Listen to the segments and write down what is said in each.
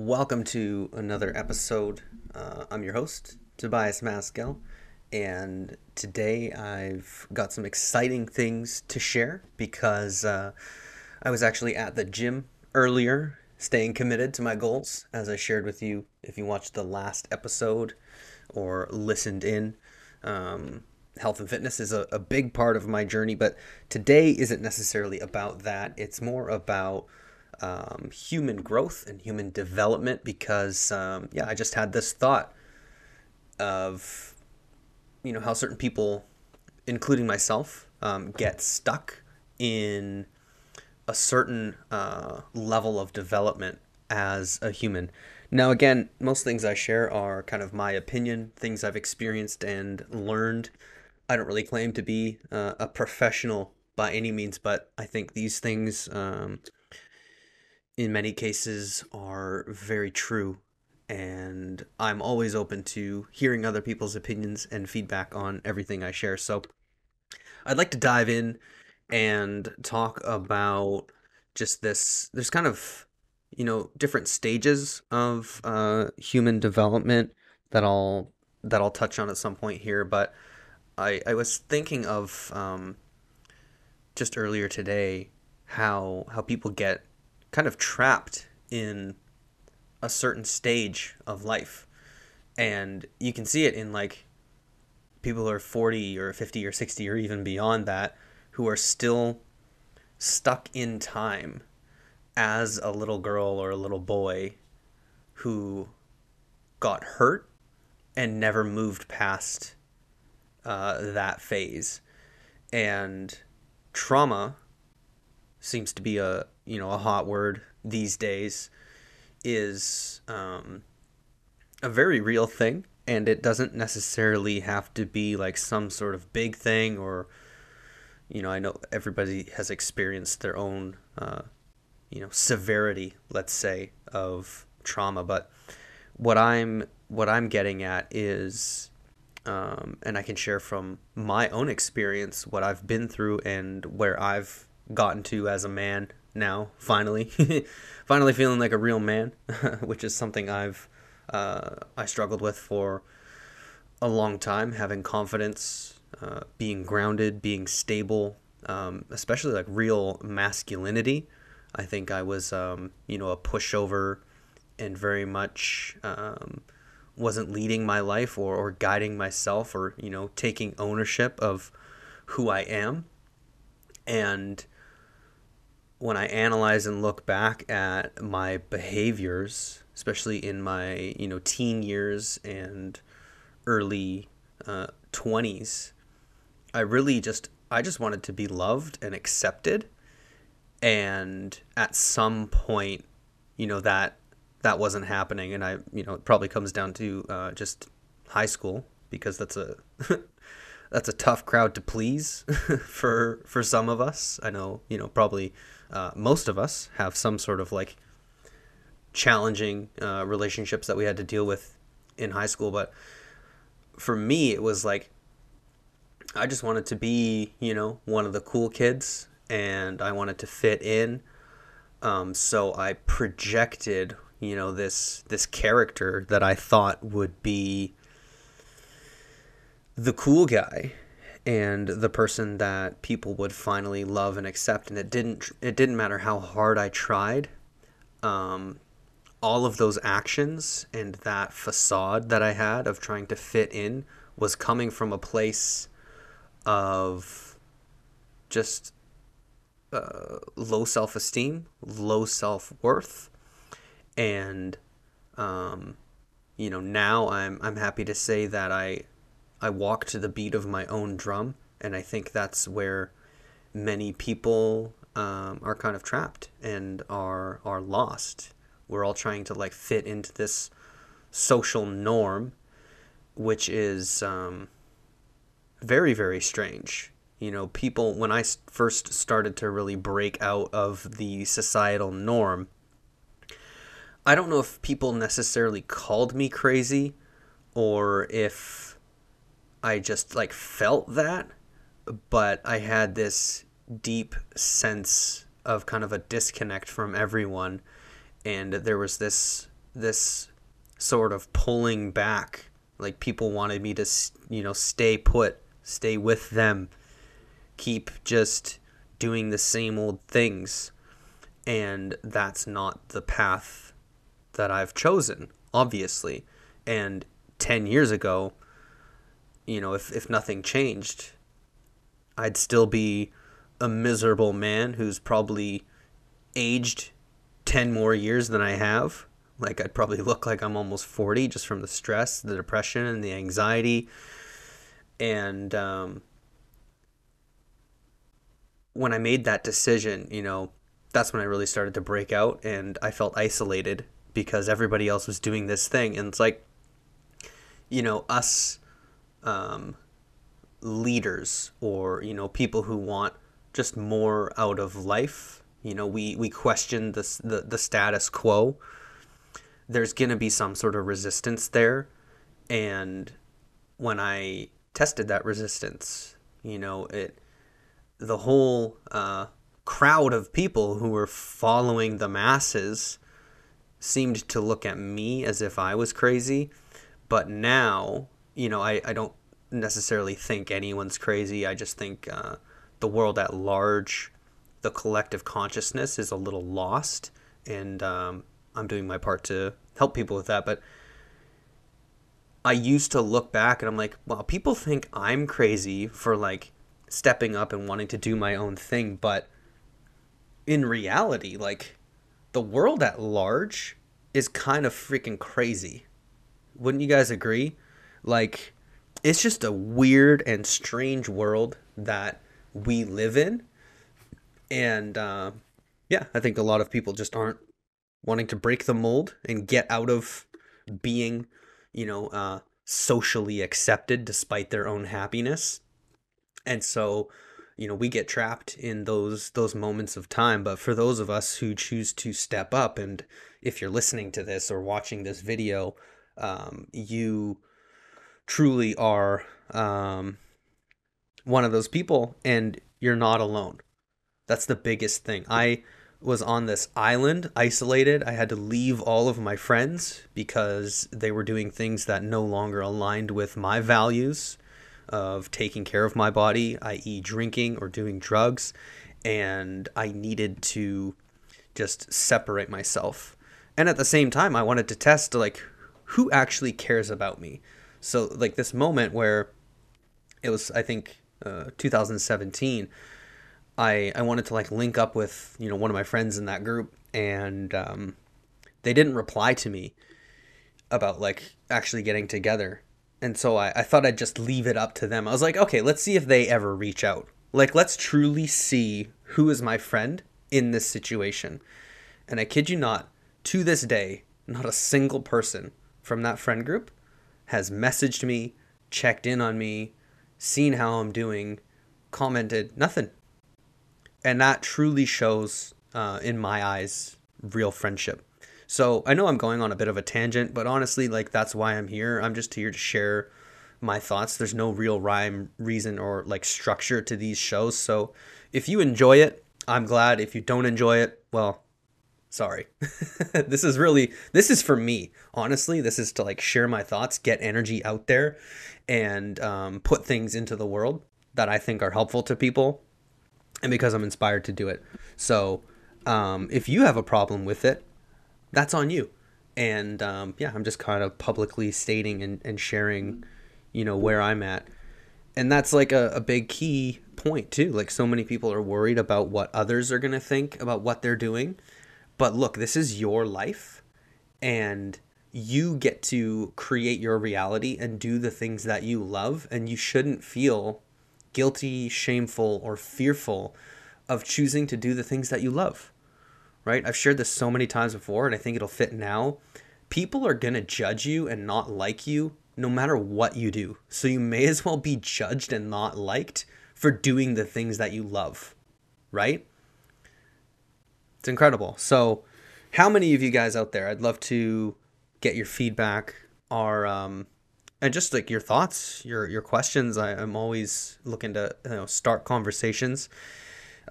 Welcome to another episode. Uh, I'm your host, Tobias Maskell, and today I've got some exciting things to share because uh, I was actually at the gym earlier, staying committed to my goals, as I shared with you if you watched the last episode or listened in. Um, health and fitness is a, a big part of my journey, but today isn't necessarily about that. It's more about um, human growth and human development because, um, yeah, I just had this thought of, you know, how certain people, including myself, um, get stuck in a certain uh, level of development as a human. Now, again, most things I share are kind of my opinion, things I've experienced and learned. I don't really claim to be uh, a professional by any means, but I think these things um, in many cases are very true and I'm always open to hearing other people's opinions and feedback on everything I share. So I'd like to dive in and talk about just this there's kind of you know different stages of uh, human development that I'll that I'll touch on at some point here, but I I was thinking of um, just earlier today how how people get kind of trapped in a certain stage of life. And you can see it in like people who are 40 or 50 or 60 or even beyond that who are still stuck in time as a little girl or a little boy who got hurt and never moved past uh, that phase. And trauma seems to be a you know a hot word these days is um, a very real thing and it doesn't necessarily have to be like some sort of big thing or you know i know everybody has experienced their own uh, you know severity let's say of trauma but what i'm what i'm getting at is um, and i can share from my own experience what i've been through and where i've gotten to as a man now, finally. finally feeling like a real man, which is something I've uh, I struggled with for a long time, having confidence, uh, being grounded, being stable, um, especially like real masculinity. I think I was, um, you know, a pushover and very much um, wasn't leading my life or, or guiding myself or, you know, taking ownership of who I am. And when I analyze and look back at my behaviors, especially in my you know teen years and early uh, twenties, uh, I really just I just wanted to be loved and accepted, and at some point, you know that that wasn't happening, and I you know it probably comes down to uh, just high school because that's a that's a tough crowd to please for for some of us. I know you know probably uh, most of us have some sort of like challenging uh, relationships that we had to deal with in high school. But for me, it was like I just wanted to be, you know, one of the cool kids and I wanted to fit in. Um, so I projected, you know, this this character that I thought would be the cool guy and the person that people would finally love and accept and it didn't it didn't matter how hard I tried um, all of those actions and that facade that I had of trying to fit in was coming from a place of just uh, low self esteem, low self worth, and um, you know now I'm I'm happy to say that I I walk to the beat of my own drum, and I think that's where many people um, are kind of trapped and are are lost. We're all trying to like fit into this social norm, which is um, very very strange. You know, people when I first started to really break out of the societal norm, I don't know if people necessarily called me crazy or if I just like felt that, but I had this deep sense of kind of a disconnect from everyone and there was this this sort of pulling back. Like people wanted me to, you know, stay put, stay with them, keep just doing the same old things. And that's not the path that I've chosen, obviously. And 10 years ago, you know, if, if nothing changed, I'd still be a miserable man who's probably aged 10 more years than I have. Like, I'd probably look like I'm almost 40 just from the stress, the depression, and the anxiety. And um, when I made that decision, you know, that's when I really started to break out and I felt isolated because everybody else was doing this thing. And it's like, you know, us um, leaders or, you know, people who want just more out of life. You know, we, we question this, the, the status quo. There's to be some sort of resistance there. And when I tested that resistance, you know, it, the whole uh, crowd of people who were following the masses seemed to look at me as if I was crazy. But now, you know, I, I don't necessarily think anyone's crazy. I just think uh, the world at large, the collective consciousness is a little lost, and um, I'm doing my part to help people with that. But I used to look back and I'm like, well, people think I'm crazy for like stepping up and wanting to do my own thing, but in reality, like the world at large is kind of freaking crazy. Wouldn't you guys agree? Like it's just a weird and strange world that we live in. And uh, yeah, I think a lot of people just aren't wanting to break the mold and get out of being, you know, uh, socially accepted despite their own happiness. And so, you know, we get trapped in those those moments of time. But for those of us who choose to step up, and if you're listening to this or watching this video, um, you truly are um, one of those people and you're not alone. That's the biggest thing. I was on this island, isolated. I had to leave all of my friends because they were doing things that no longer aligned with my values of taking care of my body, i.e., drinking or doing drugs. And I needed to just separate myself. And at the same time, I wanted to test, like, who actually cares about me? So, like, this moment where it was, I think, uh, 2017, I I wanted to like link up with you know one of my friends in that group, and um, they didn't reply to me about like actually getting together, and so I, I thought I'd just leave it up to them. I was like, okay, let's see if they ever reach out. Like, let's truly see who is my friend in this situation. And I kid you not, to this day, not a single person from that friend group has messaged me, checked in on me, seen how I'm doing, commented, nothing. And that truly shows, uh, in my eyes, real friendship. So I know I'm going on a bit of a tangent, but honestly, like that's why I'm here. I'm just here to share my thoughts. There's no real rhyme, reason, or like structure to these shows. So if you enjoy it, I'm glad. If you don't enjoy it, well, sorry. this is really this is for me. Honestly, this is to like share my thoughts, get energy out there, and um, put things into the world that I think are helpful to people, and because I'm inspired to do it. So um, if you have a problem with it, that's on you. And um, yeah, I'm just kind of publicly stating and, and sharing, you know, where I'm at. And that's like a, a big key point too. Like so many people are worried about what others are going to think about what they're doing. But look, this is your life and you get to create your reality and do the things that you love and you shouldn't feel guilty, shameful or fearful of choosing to do the things that you love right? I've shared this so many times before, and I think it'll fit now. People are going to judge you and not like you no matter what you do. So you may as well be judged and not liked for doing the things that you love, right? It's incredible. So, how many of you guys out there? I'd love to get your feedback, are um, and just like your thoughts, your your questions. I, am always looking to you know start conversations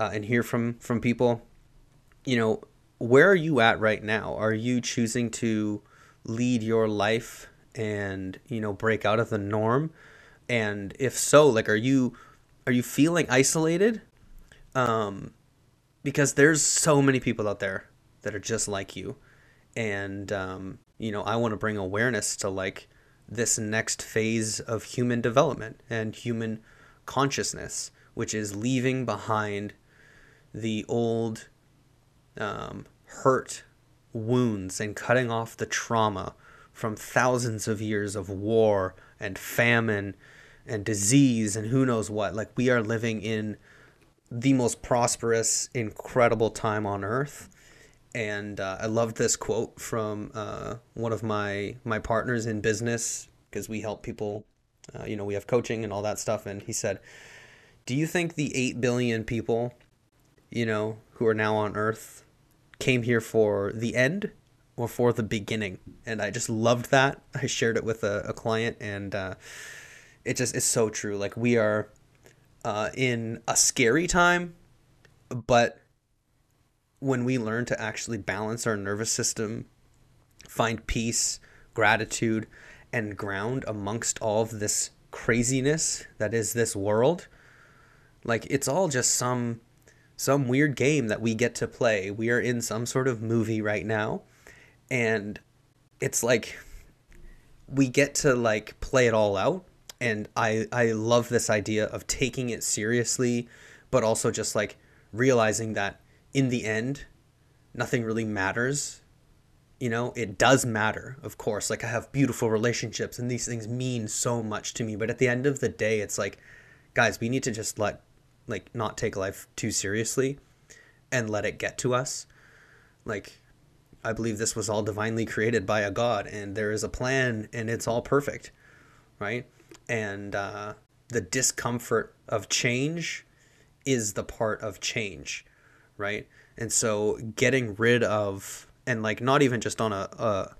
uh, and hear from from people you know, where are you at right now? Are you choosing to lead your life and, you know, break out of the norm? And if so, like are you are you feeling isolated? Um because there's so many people out there that are just like you. And um, you know, I want to bring awareness to like this next phase of human development and human consciousness, which is leaving behind the old um, hurt wounds and cutting off the trauma from thousands of years of war and famine and disease and who knows what. Like, we are living in the most prosperous, incredible time on earth. And uh, I loved this quote from uh, one of my my partners in business because we help people. Uh, you know, we have coaching and all that stuff. And he said, "Do you think the eight billion people, you know, who are now on Earth, came here for the end or for the beginning?" And I just loved that. I shared it with a, a client, and uh, it just is so true. Like we are uh, in a scary time, but when we learn to actually balance our nervous system, find peace, gratitude, and ground amongst all of this craziness that is this world, like it's all just some some weird game that we get to play. We are in some sort of movie right now, and it's like we get to like play it all out and I I love this idea of taking it seriously, but also just like realizing that in the end, nothing really matters. You know, it does matter, of course. Like I have beautiful relationships and these things mean so much to me, but at the end of the day, it's like guys, we need to just let like not take life too seriously and let it get to us. Like I believe this was all divinely created by a God and there is a plan and it's all perfect, right? And uh, the discomfort of change is the part of change, right? And so getting rid of and like not even just on a, a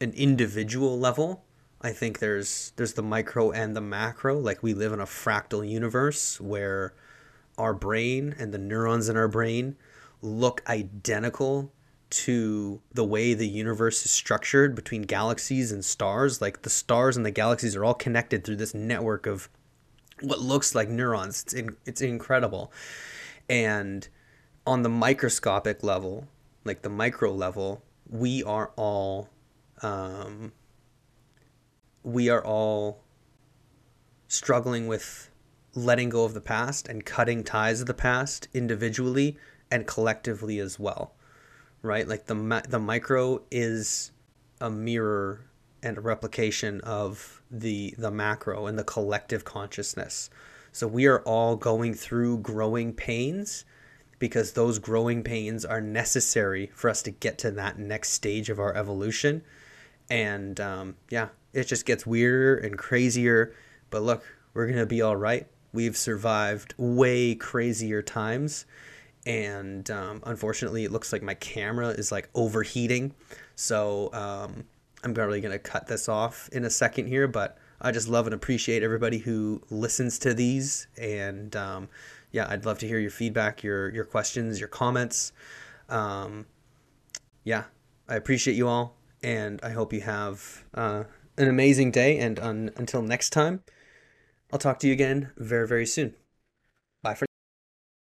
an individual level, I think there's there's the micro and the macro. Like we live in a fractal universe where our brain and the neurons in our brain look identical to the way the universe is structured between galaxies and stars. Like the stars and the galaxies are all connected through this network of what looks like neurons. It's in, it's incredible. And on the microscopic level, like the micro level, we are all um, we are all struggling with letting go of the past and cutting ties of the past individually and collectively as well right? Like the the micro is a mirror and a replication of the the macro and the collective consciousness. So we are all going through growing pains because those growing pains are necessary for us to get to that next stage of our evolution. And um, yeah, it just gets weirder and crazier. But look, we're gonna be all right. We've survived way crazier times and um, unfortunately it looks like my camera is like overheating. So um, i'm probably going to cut this off in a second here but i just love and appreciate everybody who listens to these. And um, yeah i'd love to hear your feedback your your questions your comments. Um, yeah i appreciate you all and i hope you have uh, an amazing day. And un- until next time i'll talk to you again very very soon